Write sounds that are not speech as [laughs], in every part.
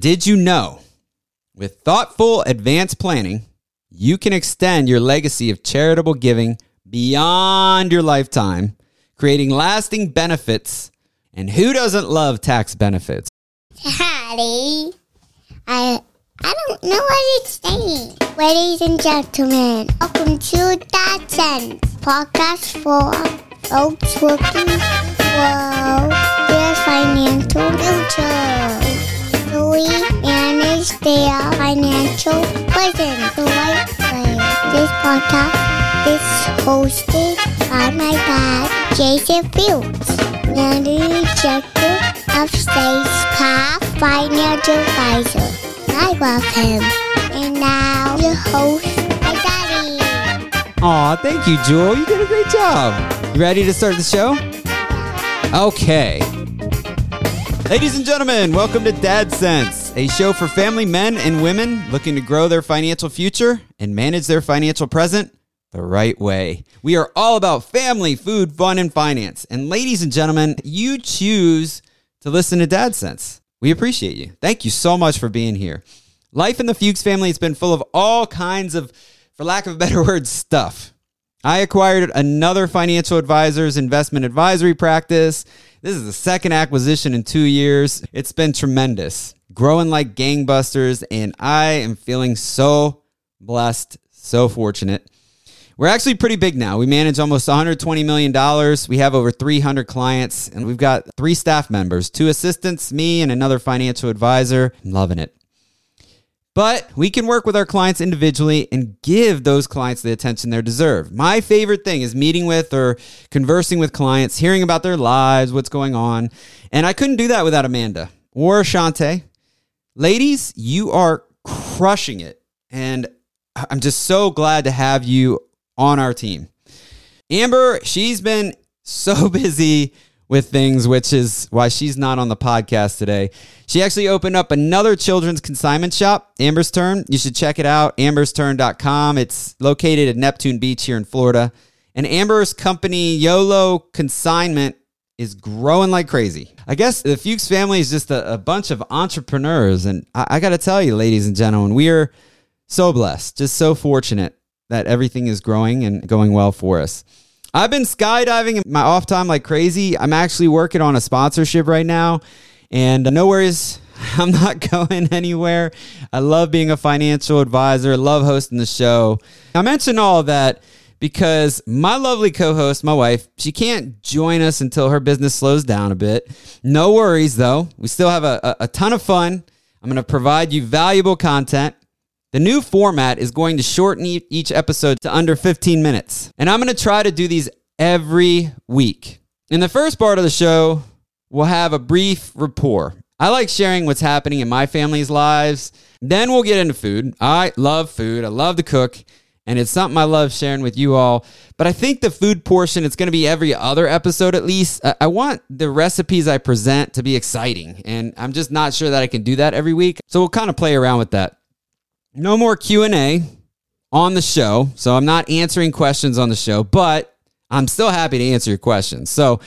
Did you know? With thoughtful advanced planning, you can extend your legacy of charitable giving beyond your lifetime, creating lasting benefits. And who doesn't love tax benefits? Daddy, I I don't know what it's saying. Ladies and gentlemen, welcome to Dad Sense podcast for folks looking for their financial future. We manage their financial present the right way. This podcast is hosted by my dad, Jason Fields, managing director of Sage Path Financial Advisor. I love him. And now your host, my daddy. Aw, thank you, Jewel. You did a great job. You ready to start the show? Okay. Ladies and gentlemen, welcome to Dad Sense, a show for family men and women looking to grow their financial future and manage their financial present the right way. We are all about family, food, fun, and finance. And ladies and gentlemen, you choose to listen to Dad Sense. We appreciate you. Thank you so much for being here. Life in the Fuchs family has been full of all kinds of, for lack of a better [laughs] word, stuff. I acquired another financial advisor's investment advisory practice. This is the second acquisition in two years. It's been tremendous, growing like gangbusters, and I am feeling so blessed, so fortunate. We're actually pretty big now. We manage almost $120 million. We have over 300 clients, and we've got three staff members two assistants, me, and another financial advisor. I'm loving it. But we can work with our clients individually and give those clients the attention they deserve. My favorite thing is meeting with or conversing with clients, hearing about their lives, what's going on. And I couldn't do that without Amanda or Ashante. Ladies, you are crushing it. And I'm just so glad to have you on our team. Amber, she's been so [laughs] busy with things, which is why she's not on the podcast today. She actually opened up another children's consignment shop, Amber's Turn. You should check it out, ambersturn.com. It's located at Neptune Beach here in Florida. And Amber's company, YOLO Consignment, is growing like crazy. I guess the Fuchs family is just a, a bunch of entrepreneurs. And I, I got to tell you, ladies and gentlemen, we are so blessed, just so fortunate that everything is growing and going well for us. I've been skydiving in my off time like crazy. I'm actually working on a sponsorship right now, and no worries. [laughs] I'm not [laughs] going anywhere. I love being a financial advisor, love hosting the show. I mention all of that because my lovely co host, my wife, she can't join us until her business slows down a bit. No worries, though. We still have a, a, a ton of fun. I'm going to provide you valuable content. The new format is going to shorten each episode to under 15 minutes. And I'm going to try to do these every week. In the first part of the show, we'll have a brief rapport. I like sharing what's happening in my family's lives. Then we'll get into food. I love food. I love to cook. And it's something I love sharing with you all. But I think the food portion, it's going to be every other episode at least. I want the recipes I present to be exciting. And I'm just not sure that I can do that every week. So we'll kind of play around with that no more q&a on the show so i'm not answering questions on the show but i'm still happy to answer your questions. So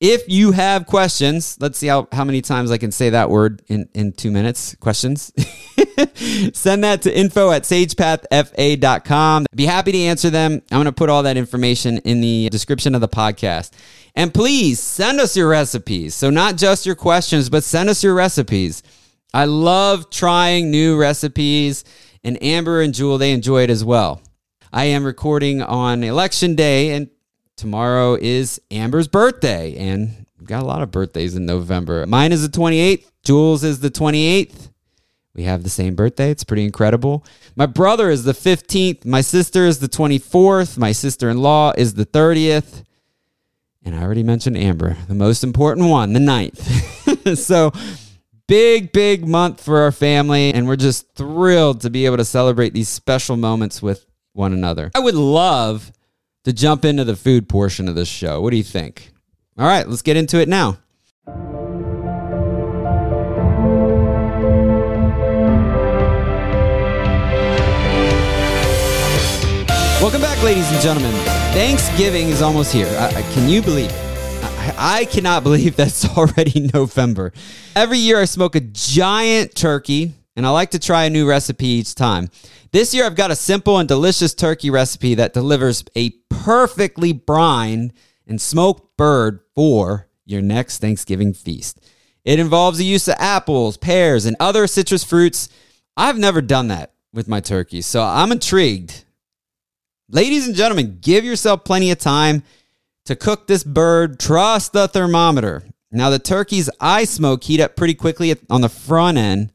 if you have questions let's see how, how many times i can say that word in, in two minutes. Questions? [laughs] Send that to info at sagepathfa.com be happy to answer them. I'm going to put all that information in the description of the podcast. And please send us your recipes. So not just your questions but send us your recipes. I love trying new recipes and Amber and Jewel, they enjoy it as well. I am recording on election day, and tomorrow is Amber's birthday, and we've got a lot of birthdays in November. Mine is the 28th, Jewel's is the 28th. We have the same birthday. It's pretty incredible. My brother is the 15th. My sister is the 24th. My sister in law is the 30th. And I already mentioned Amber, the most important one, the 9th. [laughs] so big, big month for our family, and we're just thrilled to be able to celebrate these special moments with one another. I would love to jump into the food portion of this show. What do you think? All right, let's get into it now. Welcome back, ladies and gentlemen. Thanksgiving is almost here. I, I, can you believe it? I, cannot believe that's [laughs] already November. Every year I smoke a giant turkey, and I like to try a new recipe each time. This year I've got a simple and delicious turkey recipe that delivers a perfectly brined and smoked bird for your next Thanksgiving feast. It involves the use of apples, pears, and other citrus fruits. I've never done that with my turkeys, so I'm intrigued. Ladies and gentlemen, give yourself plenty of time to cook this bird. Trust the thermometer. Now, the turkeys I smoke heat up pretty quickly on the front end,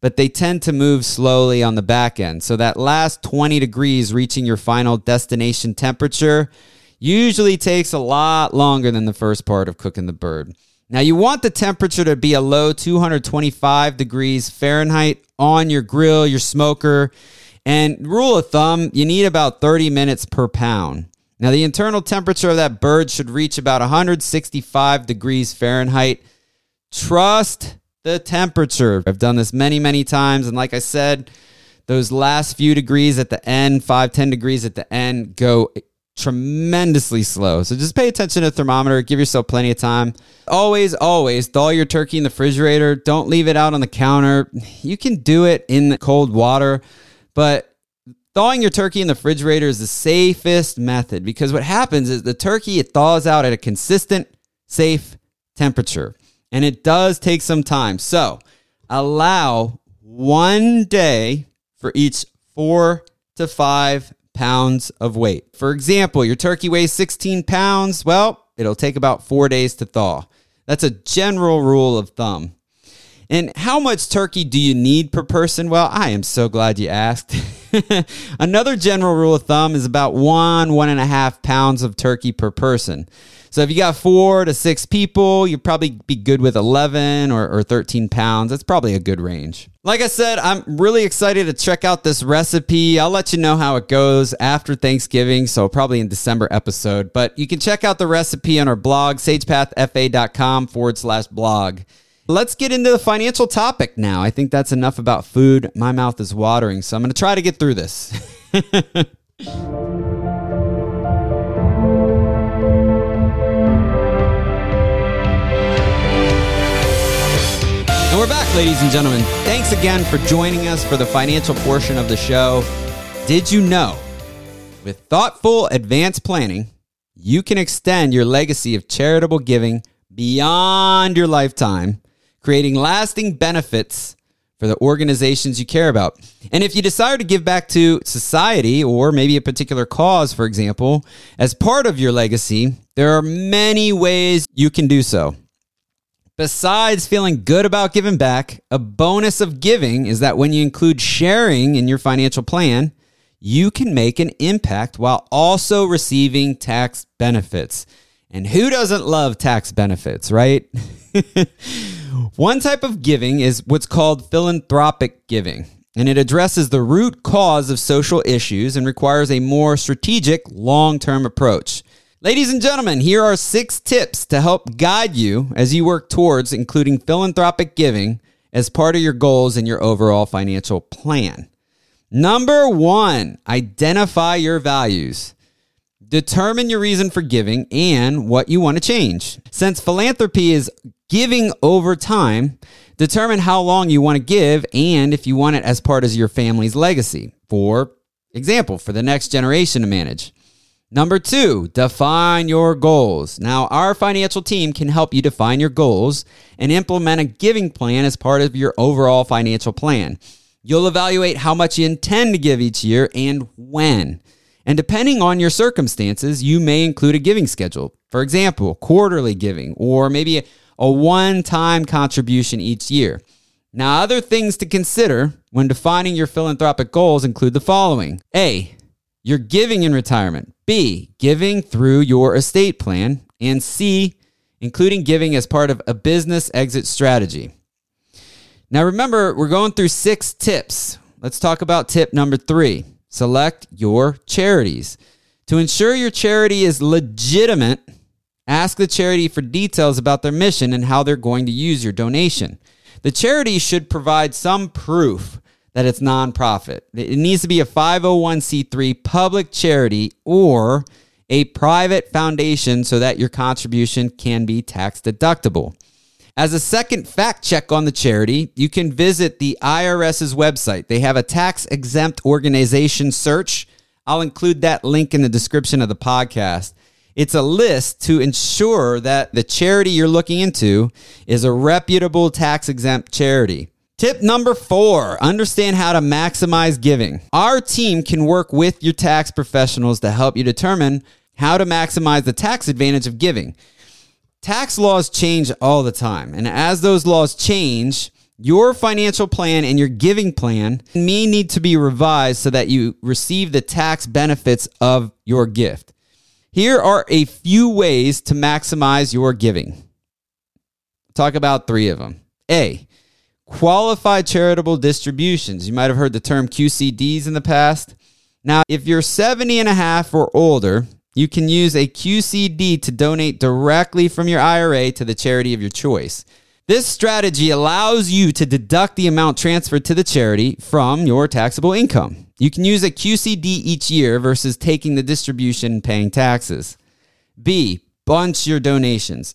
but they tend to move slowly on the back end. So, that last 20 degrees reaching your final destination temperature usually takes a lot longer than the first part of cooking the bird. Now, you want the temperature to be a low 225 degrees Fahrenheit on your grill, your smoker. And rule of thumb, you need about 30 minutes per pound. Now, the internal temperature of that bird should reach about 165 degrees Fahrenheit. Trust the temperature. I've done this many, many times. And like I said, those last few degrees at the end, 5, 10 degrees at the end, go tremendously slow. So just pay attention to the thermometer. Give yourself plenty of time. Always, always thaw your turkey in the refrigerator. Don't leave it out on the counter. You can do it in the cold water, but thawing your turkey in the refrigerator is the safest method because what happens is the turkey it thaws out at a consistent, safe temperature. And it does take some time. So allow one day for each four to five pounds of weight. For example, your turkey weighs 16 pounds. Well, it'll take about four days to thaw. That's a general rule of thumb. And how much turkey do you need per person? Well, I am so glad you asked. [laughs] [laughs] Another general rule of thumb is about one, one and a half pounds of turkey per person. So if you got four to six people, you'd probably be good with 11 or, or 13 pounds. That's probably a good range. Like I said, I'm really excited to check out this recipe. I'll let you know how it goes after Thanksgiving, so probably in December episode. But you can check out the recipe on our blog, sagepathfa.com forward slash blog. Let's get into the financial topic now. I think that's enough about food. My mouth is watering, so I'm going to try to get through this. [laughs] And we're back, ladies and gentlemen. Thanks again for joining us for the financial portion of the show. Did you know? With thoughtful advanced planning, you can extend your legacy of charitable giving beyond your lifetime, creating lasting benefits for the organizations you care about. And if you desire to give back to society or maybe a particular cause, for example, as part of your legacy, there are many ways you can do so. Besides feeling good about giving back, a bonus of giving is that when you include sharing in your financial plan, you can make an impact while also receiving tax benefits. And who doesn't love tax benefits, right? [laughs] One type of giving is what's called philanthropic giving, and it addresses the root cause of social issues and requires a more strategic, long term approach. Ladies and gentlemen, here are six tips to help guide you as you work towards including philanthropic giving as part of your goals and your overall financial plan. Number one, identify your values. Determine your reason for giving and what you want to change. Since philanthropy is giving over time, determine how long you want to give and if you want it as part of your family's legacy. For example, for the next generation to manage. Number two, define your goals. Now, our financial team can help you define your goals and implement a giving plan as part of your overall financial plan. You'll evaluate how much you intend to give each year and when. And depending on your circumstances, you may include a giving schedule. For example, quarterly giving or maybe a, a one time contribution each year. Now, other things to consider when defining your philanthropic goals include the following A, you're giving in retirement. B, giving through your estate plan. And C, including giving as part of a business exit strategy. Now, remember, we're going through six tips. Let's talk about tip number three select your charities. To ensure your charity is legitimate, ask the charity for details about their mission and how they're going to use your donation. The charity should provide some proof that it's nonprofit. It needs to be a 501c3 public charity or a private foundation so that your contribution can be tax deductible. As a second fact check on the charity, you can visit the IRS's website. They have a tax exempt organization search. I'll include that link in the description of the podcast. It's a list to ensure that the charity you're looking into is a reputable tax exempt charity. Tip number four understand how to maximize giving. Our team can work with your tax professionals to help you determine how to maximize the tax advantage of giving. Tax laws change all the time, and as those laws change, your financial plan and your giving plan may need to be revised so that you receive the tax benefits of your gift. Here are a few ways to maximize your giving. Talk about three of them. A, qualified charitable distributions. You might have heard the term QCDs in the past. Now, if you're 70 and a half or older, you can use a QCD to donate directly from your IRA to the charity of your choice. This strategy allows you to deduct the amount transferred to the charity from your taxable income. You can use a QCD each year versus taking the distribution and paying taxes. B, bunch your donations.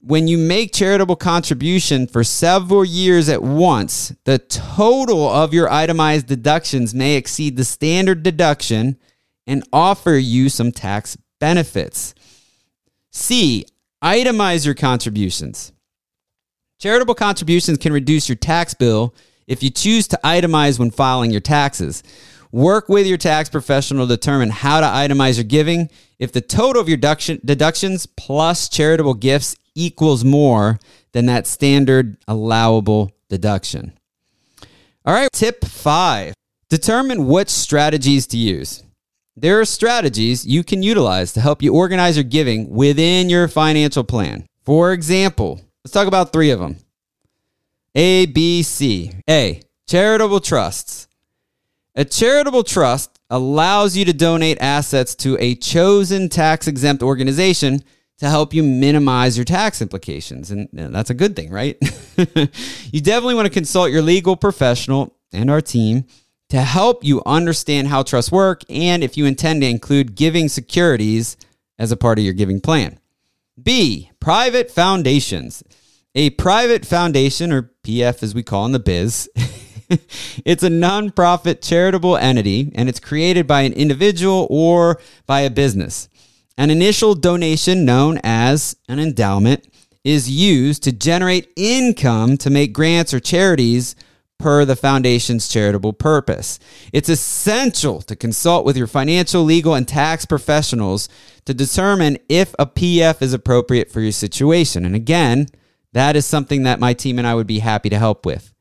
When you make charitable contribution for several years at once, the total of your itemized deductions may exceed the standard deduction and offer you some tax benefits. C, itemize your contributions. Charitable contributions can reduce your tax bill if you choose to itemize when filing your taxes. Work with your tax professional to determine how to itemize your giving. If the total of your deduction, deductions plus charitable gifts equals more than that standard allowable deduction. All right, tip five determine what strategies to use. There are strategies you can utilize to help you organize your giving within your financial plan. For example, Let's talk about three of them. A, B, C. A, charitable trusts. A charitable trust allows you to donate assets to a chosen tax exempt organization to help you minimize your tax implications. And that's a good thing, right? [laughs] you definitely want to consult your legal professional and our team to help you understand how trusts work and if you intend to include giving securities as a part of your giving plan. B, private foundations. A private foundation, or PF as we call in the biz, [laughs] it's a nonprofit charitable entity and it's created by an individual or by a business. An initial donation, known as an endowment, is used to generate income to make grants or charities per the foundation's charitable purpose. It's essential to consult with your financial, legal, and tax professionals to determine if a PF is appropriate for your situation. And again, that is something that my team and I would be happy to help with.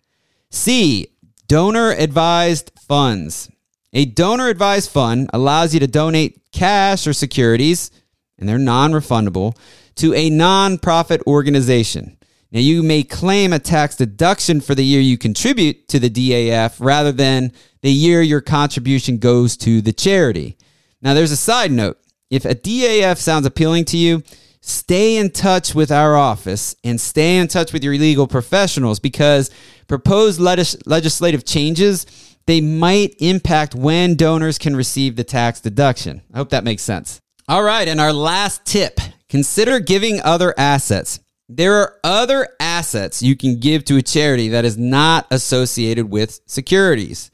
C, donor advised funds. A donor advised fund allows you to donate cash or securities, and they're non refundable, to a nonprofit organization. Now, you may claim a tax deduction for the year you contribute to the DAF rather than the year your contribution goes to the charity. Now, there's a side note. If a DAF sounds appealing to you, stay in touch with our office and stay in touch with your legal professionals because proposed legis- legislative changes they might impact when donors can receive the tax deduction. I hope that makes sense. All right, and our last tip, consider giving other assets. There are other assets you can give to a charity that is not associated with securities.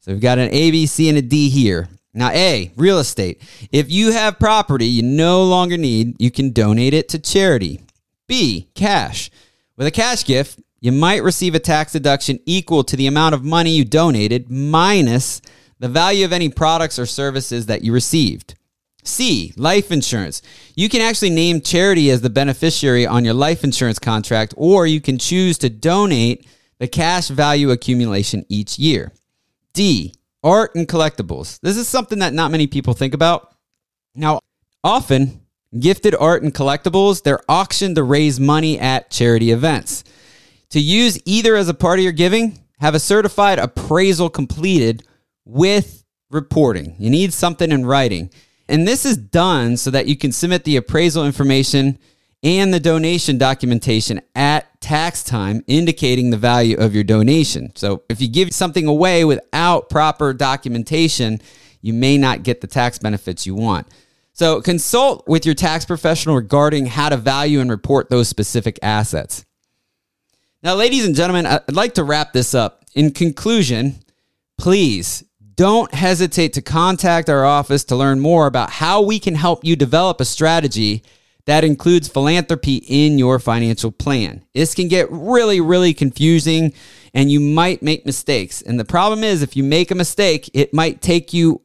So we've got an A, B, C, and a D here. Now, A, real estate. If you have property you no longer need, you can donate it to charity. B, cash. With a cash gift, you might receive a tax deduction equal to the amount of money you donated minus the value of any products or services that you received. C, life insurance. You can actually name charity as the beneficiary on your life insurance contract, or you can choose to donate the cash value accumulation each year. D, art and collectibles. This is something that not many people think about. Now, often, gifted art and collectibles, they're auctioned to raise money at charity events. To use either as a part of your giving, have a certified appraisal completed with reporting. You need something in writing. And this is done so that you can submit the appraisal information and the donation documentation at tax time indicating the value of your donation. So if you give something away without proper documentation, you may not get the tax benefits you want. So consult with your tax professional regarding how to value and report those specific assets. Now, ladies and gentlemen, I'd like to wrap this up. In conclusion, please don't hesitate to contact our office to learn more about how we can help you develop a strategy that includes philanthropy in your financial plan. This can get really, really confusing and you might make mistakes. And the problem is, if you make a mistake, it might take you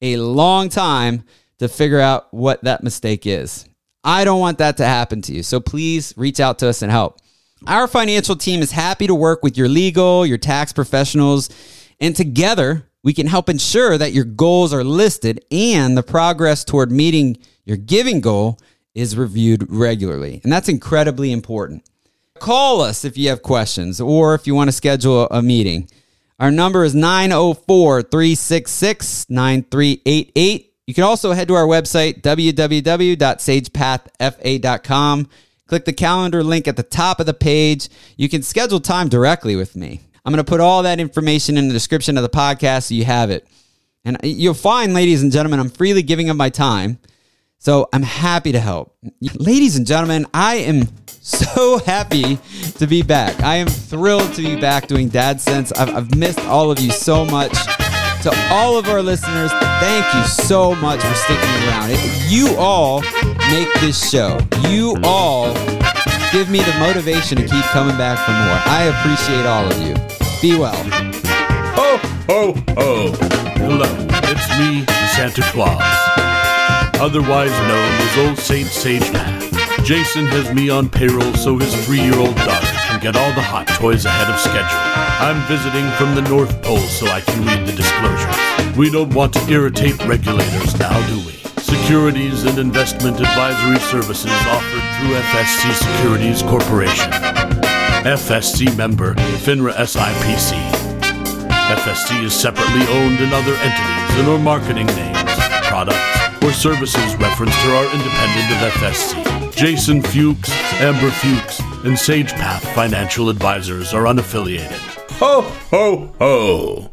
a long time to figure out what that mistake is. I don't want that to happen to you. So please reach out to us and help. Our financial team is happy to work with your legal, your tax professionals, and together we can help ensure that your goals are listed and the progress toward meeting your giving goal is reviewed regularly. And that's incredibly important. Call us if you have questions or if you want to schedule a meeting. Our number is 904 366 9388. You can also head to our website, www.sagepathfa.com. Click the calendar link at the top of the page. You can schedule time directly with me. I'm going to put all that information in the description of the podcast so you have it. And you'll find, ladies and gentlemen, I'm freely giving up my time. So I'm happy to help. Ladies and gentlemen, I am so [laughs] happy to be back. I am thrilled to be back doing Dad Sense. I've, I've missed all of you so much. To all of our listeners, thank you so much for sticking around. You all make this show. You all give me the motivation to keep coming back for more. I appreciate all of you. Be well. Ho, ho, ho. Hello, it's me, Santa Claus otherwise known as Old Saint Sage Path. Jason has me on payroll so his three-year-old daughter can get all the hot toys ahead of schedule. I'm visiting from the North Pole so I can read the disclosures. We don't want to irritate regulators now, do we? Securities and investment advisory services offered through FSC Securities Corporation. FSC member, FINRA SIPC. FSC is separately owned in other entities and or marketing names, products, or services referenced here are independent of FSC. Jason Fuchs, Amber Fuchs, and SagePath Financial Advisors are unaffiliated. Ho, ho, ho!